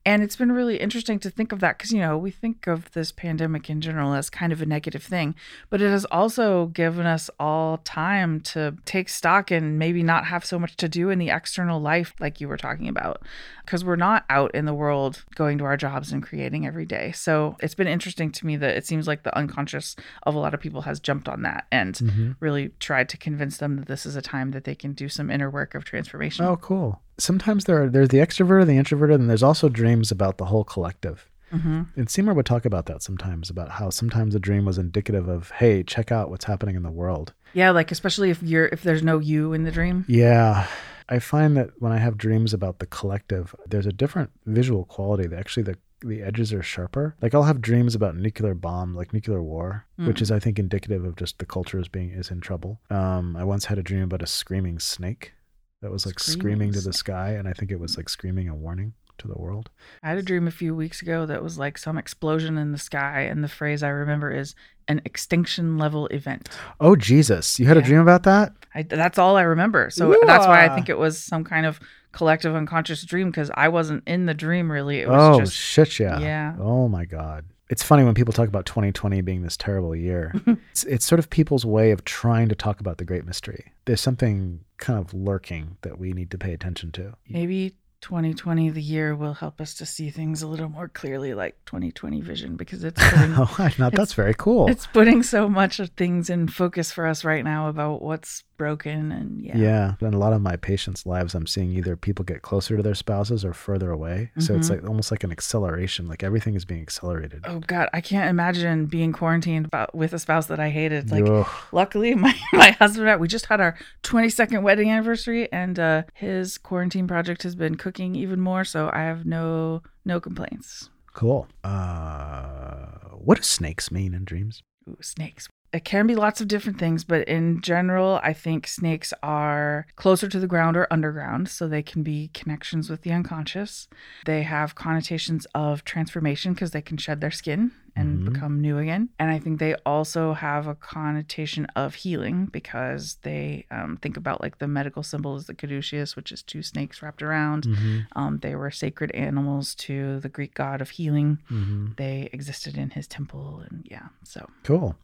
And it's been really interesting to think of that because, you know, we think of this pandemic in general as kind of a negative thing, but it has also given us all time to take stock and maybe not have so much to do in the external life, like you were talking about, because we're not out in the world going to our jobs and creating every day. So it's been interesting to me that it seems like the unconscious of a lot of people has jumped on that and Mhm. really tried to convince them that this is a time that they can do some inner work of transformation. Oh, cool. Sometimes there are there's the extroverted, the introvert, and there's also dreams about the whole collective. hmm And Seymour would talk about that sometimes, about how sometimes a dream was indicative of, hey, check out what's happening in the world. Yeah, like especially if you're if there's no you in the dream. Yeah. I find that when I have dreams about the collective, there's a different visual quality. Actually the the edges are sharper. Like I'll have dreams about nuclear bomb, like nuclear war, which Mm. is I think indicative of just the culture is being is in trouble. Um, I once had a dream about a screaming snake that was like Screaming screaming to the sky, and I think it was like screaming a warning to the world. I had a dream a few weeks ago that was like some explosion in the sky, and the phrase I remember is an extinction level event. Oh Jesus! You had a dream about that? I, that's all I remember. So that's why I think it was some kind of collective unconscious dream because I wasn't in the dream really. It was Oh just shit! Yeah. yeah. Oh my God. It's funny when people talk about 2020 being this terrible year. (laughs) it's, it's sort of people's way of trying to talk about the great mystery. There's something kind of lurking that we need to pay attention to. Maybe 2020, the year, will help us to see things a little more clearly, like 2020 vision, because it's (laughs) putting, oh, know, that's very cool. it's putting so much of things in focus for us right now about what's broken and yeah. Yeah. In a lot of my patients' lives, I'm seeing either people get closer to their spouses or further away. So it's Mhm. like almost like an acceleration, like everything is being accelerated. Oh God, I can't imagine being quarantined about, with a spouse that I hated. Like, Ugh. luckily, (laughs) my my husband and I, we just had our 22nd wedding anniversary, and uh, his quarantine project has been cooking even more. So I have no no complaints. cool. Uh, what do snakes mean in dreams? Ooh, snakes. It can be lots of different things, but in general, I think snakes are closer to the ground or underground, so they can be connections with the unconscious. They have connotations of transformation because they can shed their skin and Mhm. become new again. And I think they also have a connotation of healing because they um, think about like the medical symbol is the caduceus, which is two snakes wrapped around. Mhm. Um, they were sacred animals to the Greek god of healing. Mhm. They existed in his temple, and yeah, so Cool.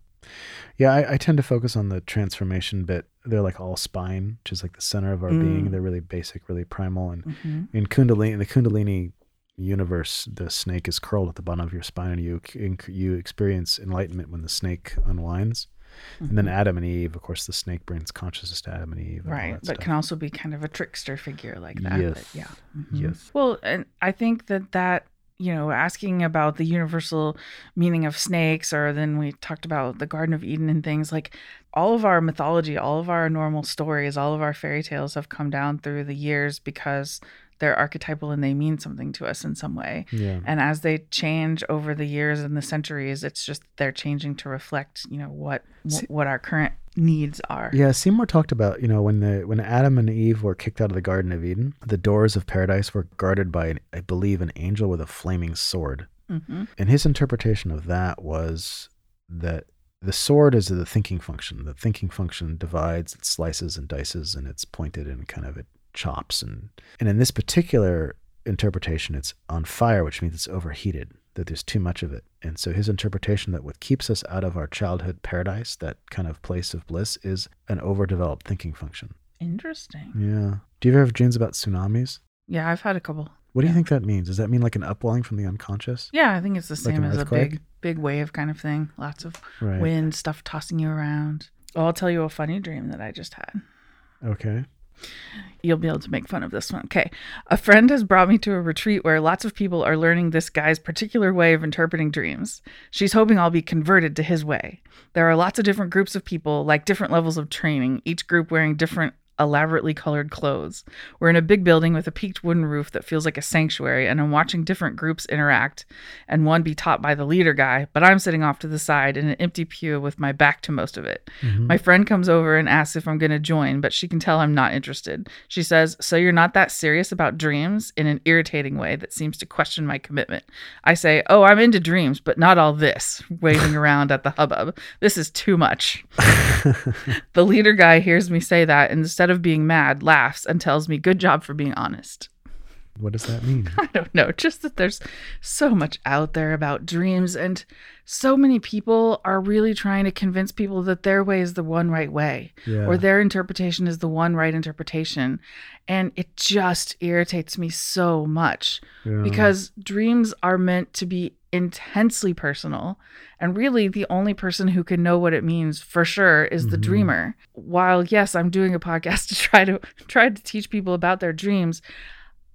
Yeah, I, I tend to focus on the transformation bit. They're like all spine, which is like the center of our being. Mm. They're really basic, really primal. And mhm. in Kundalini, in the Kundalini universe, the snake is curled at the bottom of your spine, and you you experience enlightenment when the snake unwinds. And then Mhm. Adam and Eve, of course, the snake brings consciousness to Adam and Eve. and right but stuff. can also be kind of a trickster figure like that but Yes. yeah Mhm. Yes. well and i think that that you know asking about the universal meaning of snakes or then we talked about the garden of eden and things like all of our mythology all of our normal stories all of our fairy tales have come down through the years because they're archetypal and they mean something to us in some way Yeah. and as they change over the years and the centuries it's just they're changing to reflect you know what See- what our current needs are Yeah, Seymour talked about you know when the when Adam and Eve were kicked out of the Garden of Eden, the doors of paradise were guarded by, an, I believe, an angel with a flaming sword. Mm-hmm. And his interpretation of that was that the sword is the thinking function. The thinking function divides, it slices and dices, and it's pointed and kind of it chops. And and in this particular interpretation, it's on fire, which means it's overheated. That there's too much of it. And so his interpretation that what keeps us out of our childhood paradise, that kind of place of bliss, is an overdeveloped thinking function. interesting Yeah. Do you ever have dreams about tsunamis? yeah i've had a couple What do you think that means? Does that mean like an upwelling from the unconscious? Yeah, I think it's the same as a big, big wave kind of thing. Lots of Right. wind, stuff tossing you around. Oh, I'll tell you a funny dream that I just had. Okay. You'll be able to make fun of this one. Okay. A friend has brought me to a retreat where lots of people are learning this guy's particular way of interpreting dreams. She's hoping I'll be converted to his way. There are lots of different groups of people, like different levels of training, each group wearing different elaborately colored clothes. We're in a big building with a peaked wooden roof that feels like a sanctuary, and I'm watching different groups interact and one be taught by the leader guy, but I'm sitting off to the side in an empty pew with my back to most of it. Mhm. My friend comes over and asks if I'm going to join, but she can tell I'm not interested. She says, So you're not that serious about dreams in an irritating way that seems to question my commitment. I say, Oh, I'm into dreams, but not all this, (laughs) waving around at the hubbub. This is too much. (laughs) The leader guy hears me say that and instead of being mad, laughs and tells me, Good job for being honest. what does that mean? (laughs) I don't know, just that there's so much out there about dreams, and so many people are really trying to convince people that their way is the one right way Yeah. or their interpretation is the one right interpretation. And it just irritates me so much Yeah. because dreams are meant to be intensely personal. And really, the only person who can know what it means for sure is the Mhm. dreamer. While, yes, I'm doing a podcast (laughs) to try to try to teach people about their dreams,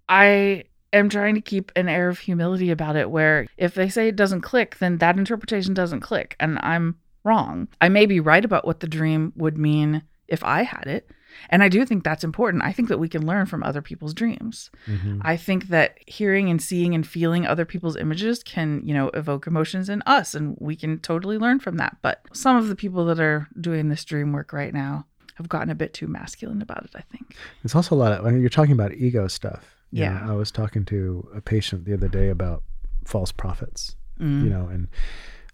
I am trying to keep an air of humility about it where if they say it doesn't click, then that interpretation doesn't click. And I'm wrong. I may be right about what the dream would mean if I had it. And I do think that's important. I think that we can learn from other people's dreams. Mhm. I think that hearing and seeing and feeling other people's images can, you know, evoke emotions in us and we can totally learn from that. But some of the people that are doing this dream work right now have gotten a bit too masculine about it, I think. It's also a lot of when you're talking about ego stuff. you know, Yeah. I was talking to a patient the other day about false prophets. Mm. You know, and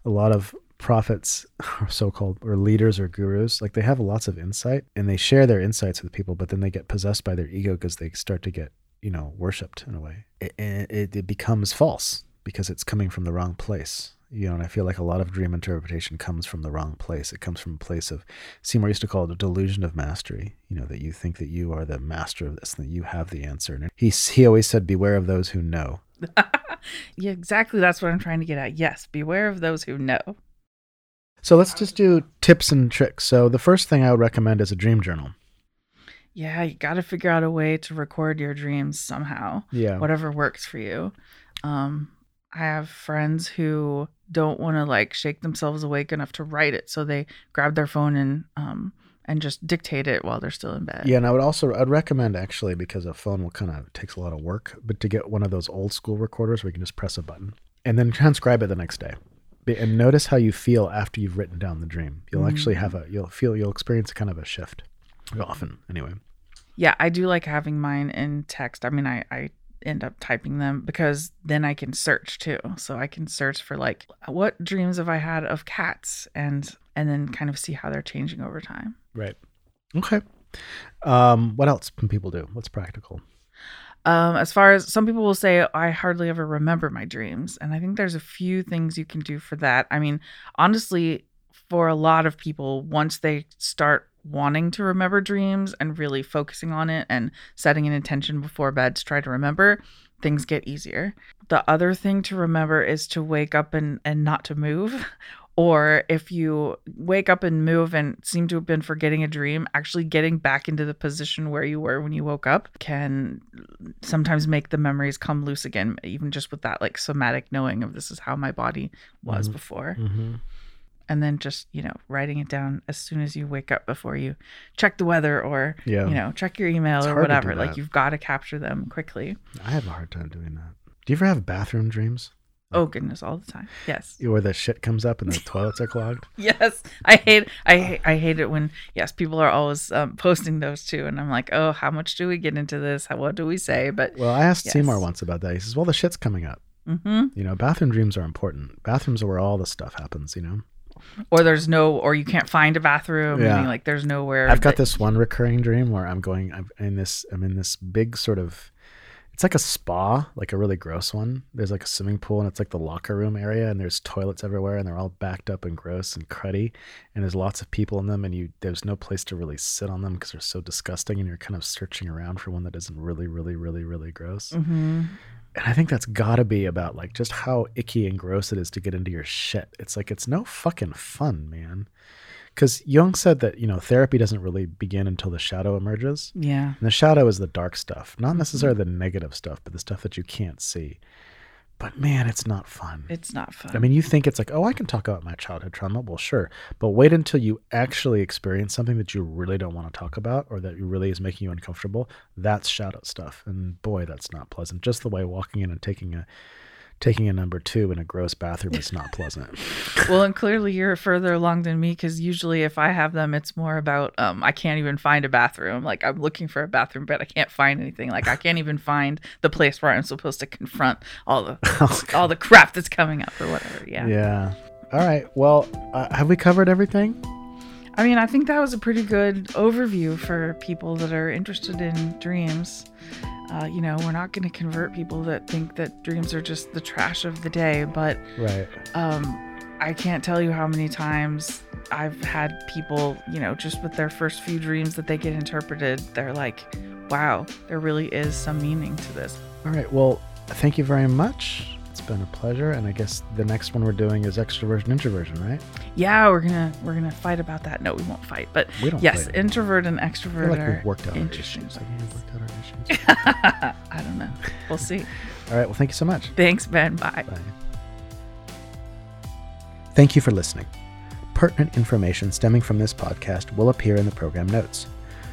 a lot of prophets (laughs) or so-called or leaders or gurus like they have lots of insight and they share their insights with people but then they get possessed by their ego because they start to get you know worshipped in a way it, it, it becomes false because it's coming from the wrong place you know and i feel like a lot of dream interpretation comes from the wrong place it comes from a place of seymour used to call it a delusion of mastery you know that you think that you are the master of this and that you have the answer and he, he always said beware of those who know (laughs) yeah, exactly. That's what I'm trying to get at. Yes, beware of those who know. So let's just do tips and tricks so the first thing i would recommend is a dream journal Yeah, you got to figure out a way to record your dreams somehow, yeah whatever works for you. Um, I have friends who don't want to like shake themselves awake enough to write it, so they grab their phone and um and just dictate it while they're still in bed. Yeah, and I would also I'd recommend actually because a phone will kind of takes a lot of work, but to get one of those old school recorders where you can just press a button and then transcribe it the next day. And notice how you feel after you've written down the dream. You'll actually Mm. have a, you'll feel, you'll experience kind of a shift. Often, anyway. Yeah, I do like having mine in text. I mean, I, I end up typing them because then I can search too. So I can search for like what dreams have I had of cats and and then kind of see how they're changing over time. Right. Okay. Um, what else can people do? What's practical? Um, as far as some people will say, I hardly ever remember my dreams. And I think there's a few things you can do for that. I mean, honestly, for a lot of people, once they start wanting to remember dreams and really focusing on it and setting an intention before bed to try to remember, things get easier. The other thing to remember is to wake up and, and not to move. (laughs) Or if you wake up and move and seem to have been forgetting a dream, actually getting back into the position where you were when you woke up can sometimes make the memories come loose again, even just with that like somatic knowing of this is how my body was Mhm. before. Mm-hmm. And then just, you know, writing it down as soon as you wake up before you check the weather or, Yeah. you know, check your email It's or hard to do whatever. Like you've got to capture them quickly. I have a hard time doing that. Do you ever have bathroom dreams? Oh goodness, all the time. Yes. Where the shit comes up and the toilets are clogged? (laughs) Yes, I hate I hate, I hate it when yes people are always um, posting those too, and I'm like, oh, how much do we get into this? How what do we say? But Well, I asked Yes. Seymour once about that. He says, well, the shit's coming up. hmm You know, bathroom dreams are important. Bathrooms are where all the stuff happens, you know? or there's no or you can't find a bathroom. Yeah. like there's nowhere. I've got this one recurring dream where I'm going. I'm in this. I'm in this big sort of. It's like a spa, like a really gross one. There's like a swimming pool, and it's like the locker room area, and there's toilets everywhere, and they're all backed up and gross and cruddy, and there's lots of people in them, and you there's no place to really sit on them because they're so disgusting, and you're kind of searching around for one that isn't really, really, really, really gross. Mhm. And I think that's got to be about like just how icky and gross it is to get into your shit. It's like it's no fucking fun, man. Because Jung said that you know therapy doesn't really begin until the shadow emerges. Yeah. And the shadow is the dark stuff, not Mm-hmm. necessarily the negative stuff, but the stuff that you can't see. But man, it's not fun. It's not fun. I mean, you think it's like, oh, I can talk about my childhood trauma. Well, sure. But wait until you actually experience something that you really don't want to talk about or that really is making you uncomfortable. That's shadow stuff. And boy, that's not pleasant. Just the way walking in and taking a taking a number two in a gross bathroom is not pleasant. (laughs) well, and clearly you're further along than me because usually if I have them, it's more about um, I can't even find a bathroom. Like I'm looking for a bathroom, but I can't find anything. Like I can't even find the place where I'm supposed to confront all the (laughs) all the crap that's coming up or whatever. Yeah. yeah. All right. Well, uh, have we covered everything? I mean, I think that was a pretty good overview for people that are interested in dreams. Uh, you know, we're not going to convert people that think that dreams are just the trash of the day, but Right. um, I can't tell you how many times I've had people, you know, just with their first few dreams that they get interpreted, they're like, wow, there really is some meaning to this. All right. Well, thank you very much. It's been a pleasure. And I guess the next one we're doing is extroversion, introversion, right? Yeah, we're gonna we're gonna fight about that. No, we won't fight, but We don't yes, introvert and extrovert like we've worked out our issues. We worked out our issues? I don't know. We'll see. All right. Well, thank you so much. Thanks, Ben. Bye. Bye. Thank you for listening. Pertinent information stemming from this podcast will appear in the program notes.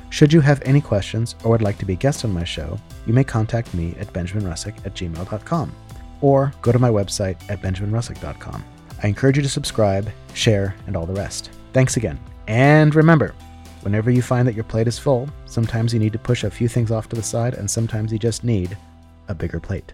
Should you have any questions or would like to be guest on my show, you may contact me at benjaminrussick at gmail.com or go to my website at benjaminrussick.com. I encourage you to subscribe, share, and all the rest. Thanks again. And remember, whenever you find that your plate is full, sometimes you need to push a few things off to the side and sometimes you just need a bigger plate.